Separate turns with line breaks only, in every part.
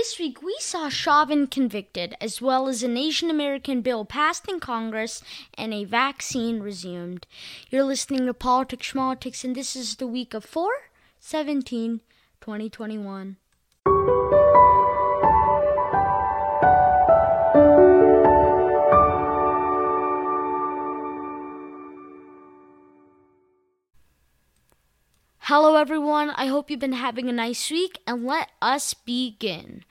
this week we saw Chauvin convicted, as well as an Asian American bill passed in Congress and a vaccine resumed. You're listening to Politics Schmaltics, and this is the week of 4 17 2021. Everyone. I hope you've been having a nice week, and let us begin.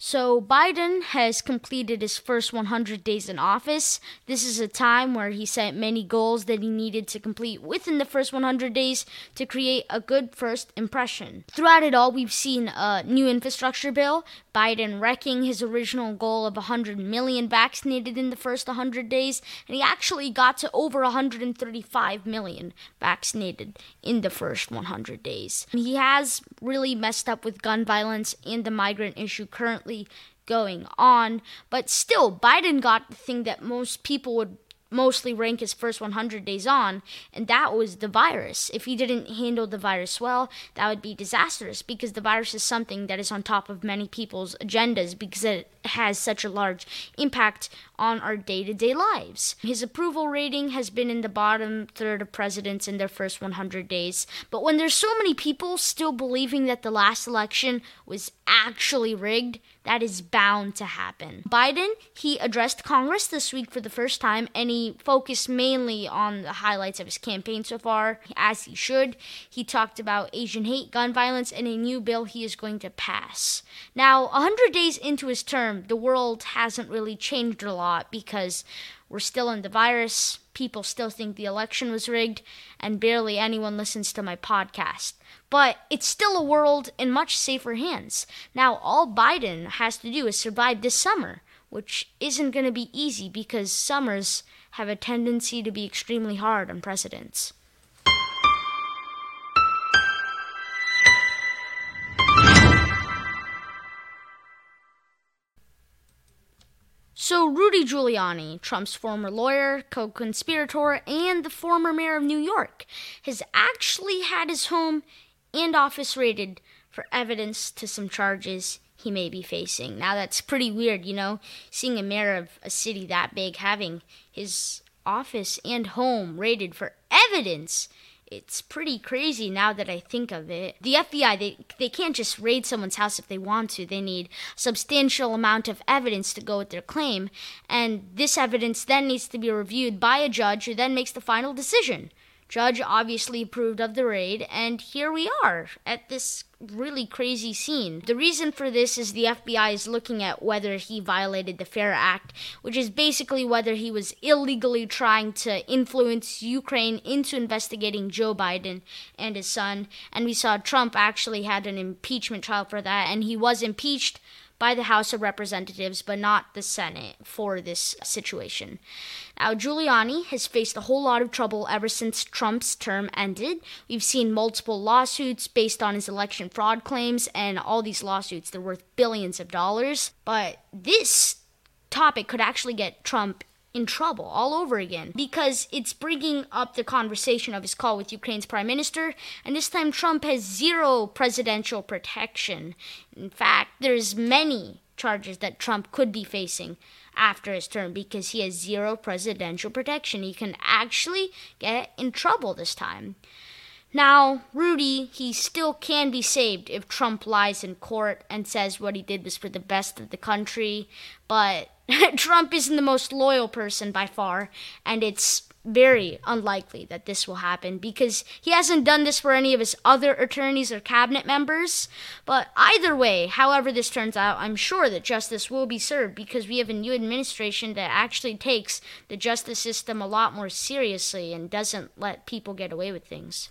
So, Biden has completed his first 100 days in office. This is a time where he set many goals that he needed to complete within the first 100 days to create a good first impression. Throughout it all, we've seen a new infrastructure bill, Biden wrecking his original goal of 100 million vaccinated in the first 100 days, and he actually got to over 135 million vaccinated in the first 100 days. He has really messed up with gun violence and the migrant issue currently currently going on. But still, Biden got the thing that most people would mostly rank his first 100 days on, and that was the virus. If he didn't handle the virus well, that would be disastrous because the virus is something that is on top of many people's agendas because it has such a large impact on our day to day lives. His approval rating has been in the bottom third of presidents in their first 100 days. But when there's so many people still believing that the last election was actually rigged, that is bound to happen. Biden, he addressed Congress this week for the first time and he focused mainly on the highlights of his campaign so far, as he should. He talked about Asian hate, gun violence, and a new bill he is going to pass. Now, 100 days into his term, the world hasn't really changed a lot because we're still in the virus, people still think the election was rigged, and barely anyone listens to my podcast but it's still a world in much safer hands. Now, all Biden has to do is survive this summer, which isn't going to be easy because summers have a tendency to be extremely hard on presidents. Rudy Giuliani, Trump's former lawyer, co conspirator, and the former mayor of New York, has actually had his home and office raided for evidence to some charges he may be facing. Now, that's pretty weird, you know, seeing a mayor of a city that big having his office and home raided for evidence. It's pretty crazy now that I think of it. The FBI, they, they can't just raid someone's house if they want to. They need substantial amount of evidence to go with their claim. And this evidence then needs to be reviewed by a judge who then makes the final decision. Judge obviously approved of the raid, and here we are at this really crazy scene. The reason for this is the FBI is looking at whether he violated the FAIR Act, which is basically whether he was illegally trying to influence Ukraine into investigating Joe Biden and his son. And we saw Trump actually had an impeachment trial for that, and he was impeached by the House of Representatives, but not the Senate for this situation. Now, Giuliani has faced a whole lot of trouble ever since Trump's term ended. We've seen multiple lawsuits based on his election fraud claims, and all these lawsuits, they're worth billions of dollars. But this topic could actually get Trump in trouble all over again because it's bringing up the conversation of his call with Ukraine's prime minister, and this time Trump has zero presidential protection. In fact, there's many charges that Trump could be facing after his term because he has zero presidential protection. He can actually get in trouble this time. Now, Rudy, he still can be saved if Trump lies in court and says what he did was for the best of the country, but Trump isn't the most loyal person by far, and it's very unlikely that this will happen because he hasn't done this for any of his other attorneys or cabinet members. But either way, however this turns out, I'm sure that justice will be served because we have a new administration that actually takes the justice system a lot more seriously and doesn't let people get away with things.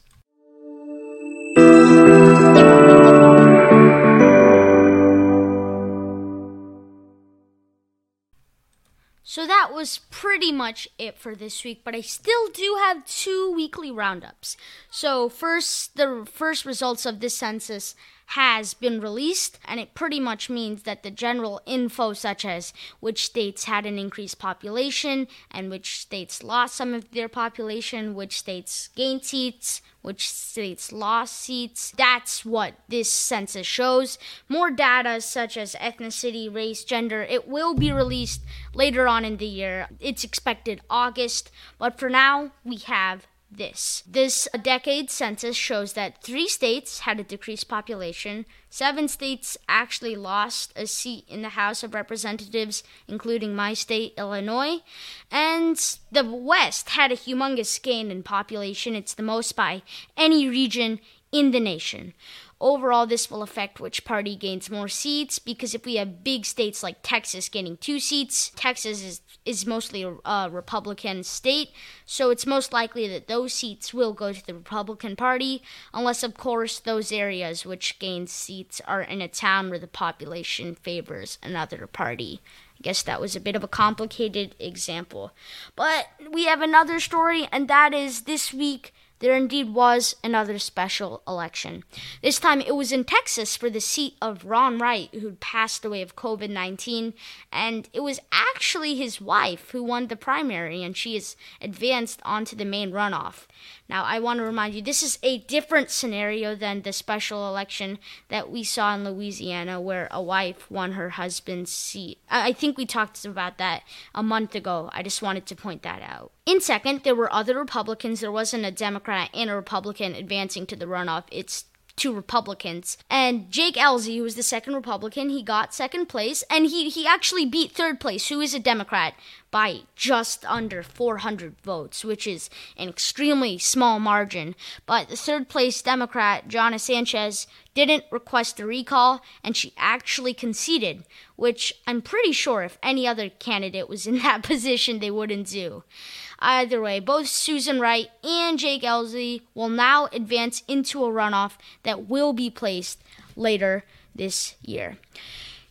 So that was pretty much it for this week, but I still do have two weekly roundups. So, first, the first results of this census has been released, and it pretty much means that the general info, such as which states had an increased population and which states lost some of their population, which states gained seats, which states lost seats. That's what this census shows. More data, such as ethnicity, race, gender, it will be released later on in the year. It's expected August, but for now, we have this. This decade census shows that three states had a decreased population, seven states actually lost a seat in the House of Representatives, including my state, Illinois, and the West had a humongous gain in population. It's the most by any region in the nation. Overall, this will affect which party gains more seats because if we have big states like Texas getting two seats, Texas is, is mostly a, a Republican state, so it's most likely that those seats will go to the Republican Party, unless, of course, those areas which gain seats are in a town where the population favors another party. I guess that was a bit of a complicated example. But we have another story, and that is this week there indeed was another special election. This time it was in Texas for the seat of Ron Wright, who'd passed away of COVID 19, and it was actually his wife who won the primary, and she is advanced onto the main runoff. Now, I want to remind you this is a different scenario than the special election that we saw in Louisiana, where a wife won her husband's seat. I think we talked about that a month ago. I just wanted to point that out. In second, there were other Republicans. There wasn't a Democrat and a Republican advancing to the runoff. It's two Republicans. And Jake Ellzey, who was the second Republican, he got second place, and he, he actually beat third place, who is a Democrat, by just under 400 votes, which is an extremely small margin. But the third place Democrat, Jana Sanchez, didn't request a recall, and she actually conceded, which I'm pretty sure if any other candidate was in that position, they wouldn't do. Either way, both Susan Wright and Jake Ellzey will now advance into a runoff that will be placed later this year.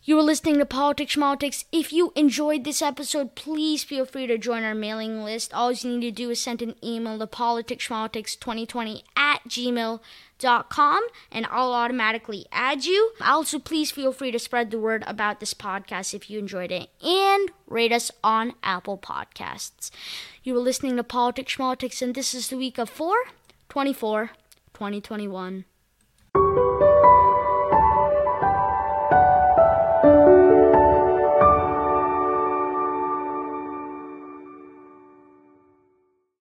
You are listening to Politics Schmaltics. If you enjoyed this episode, please feel free to join our mailing list. All you need to do is send an email to politicsschmaltics2020 at gmail.com and I'll automatically add you. Also, please feel free to spread the word about this podcast if you enjoyed it and rate us on Apple Podcasts. You are listening to Politics Schmaltics, and this is the week of 4 24 2021.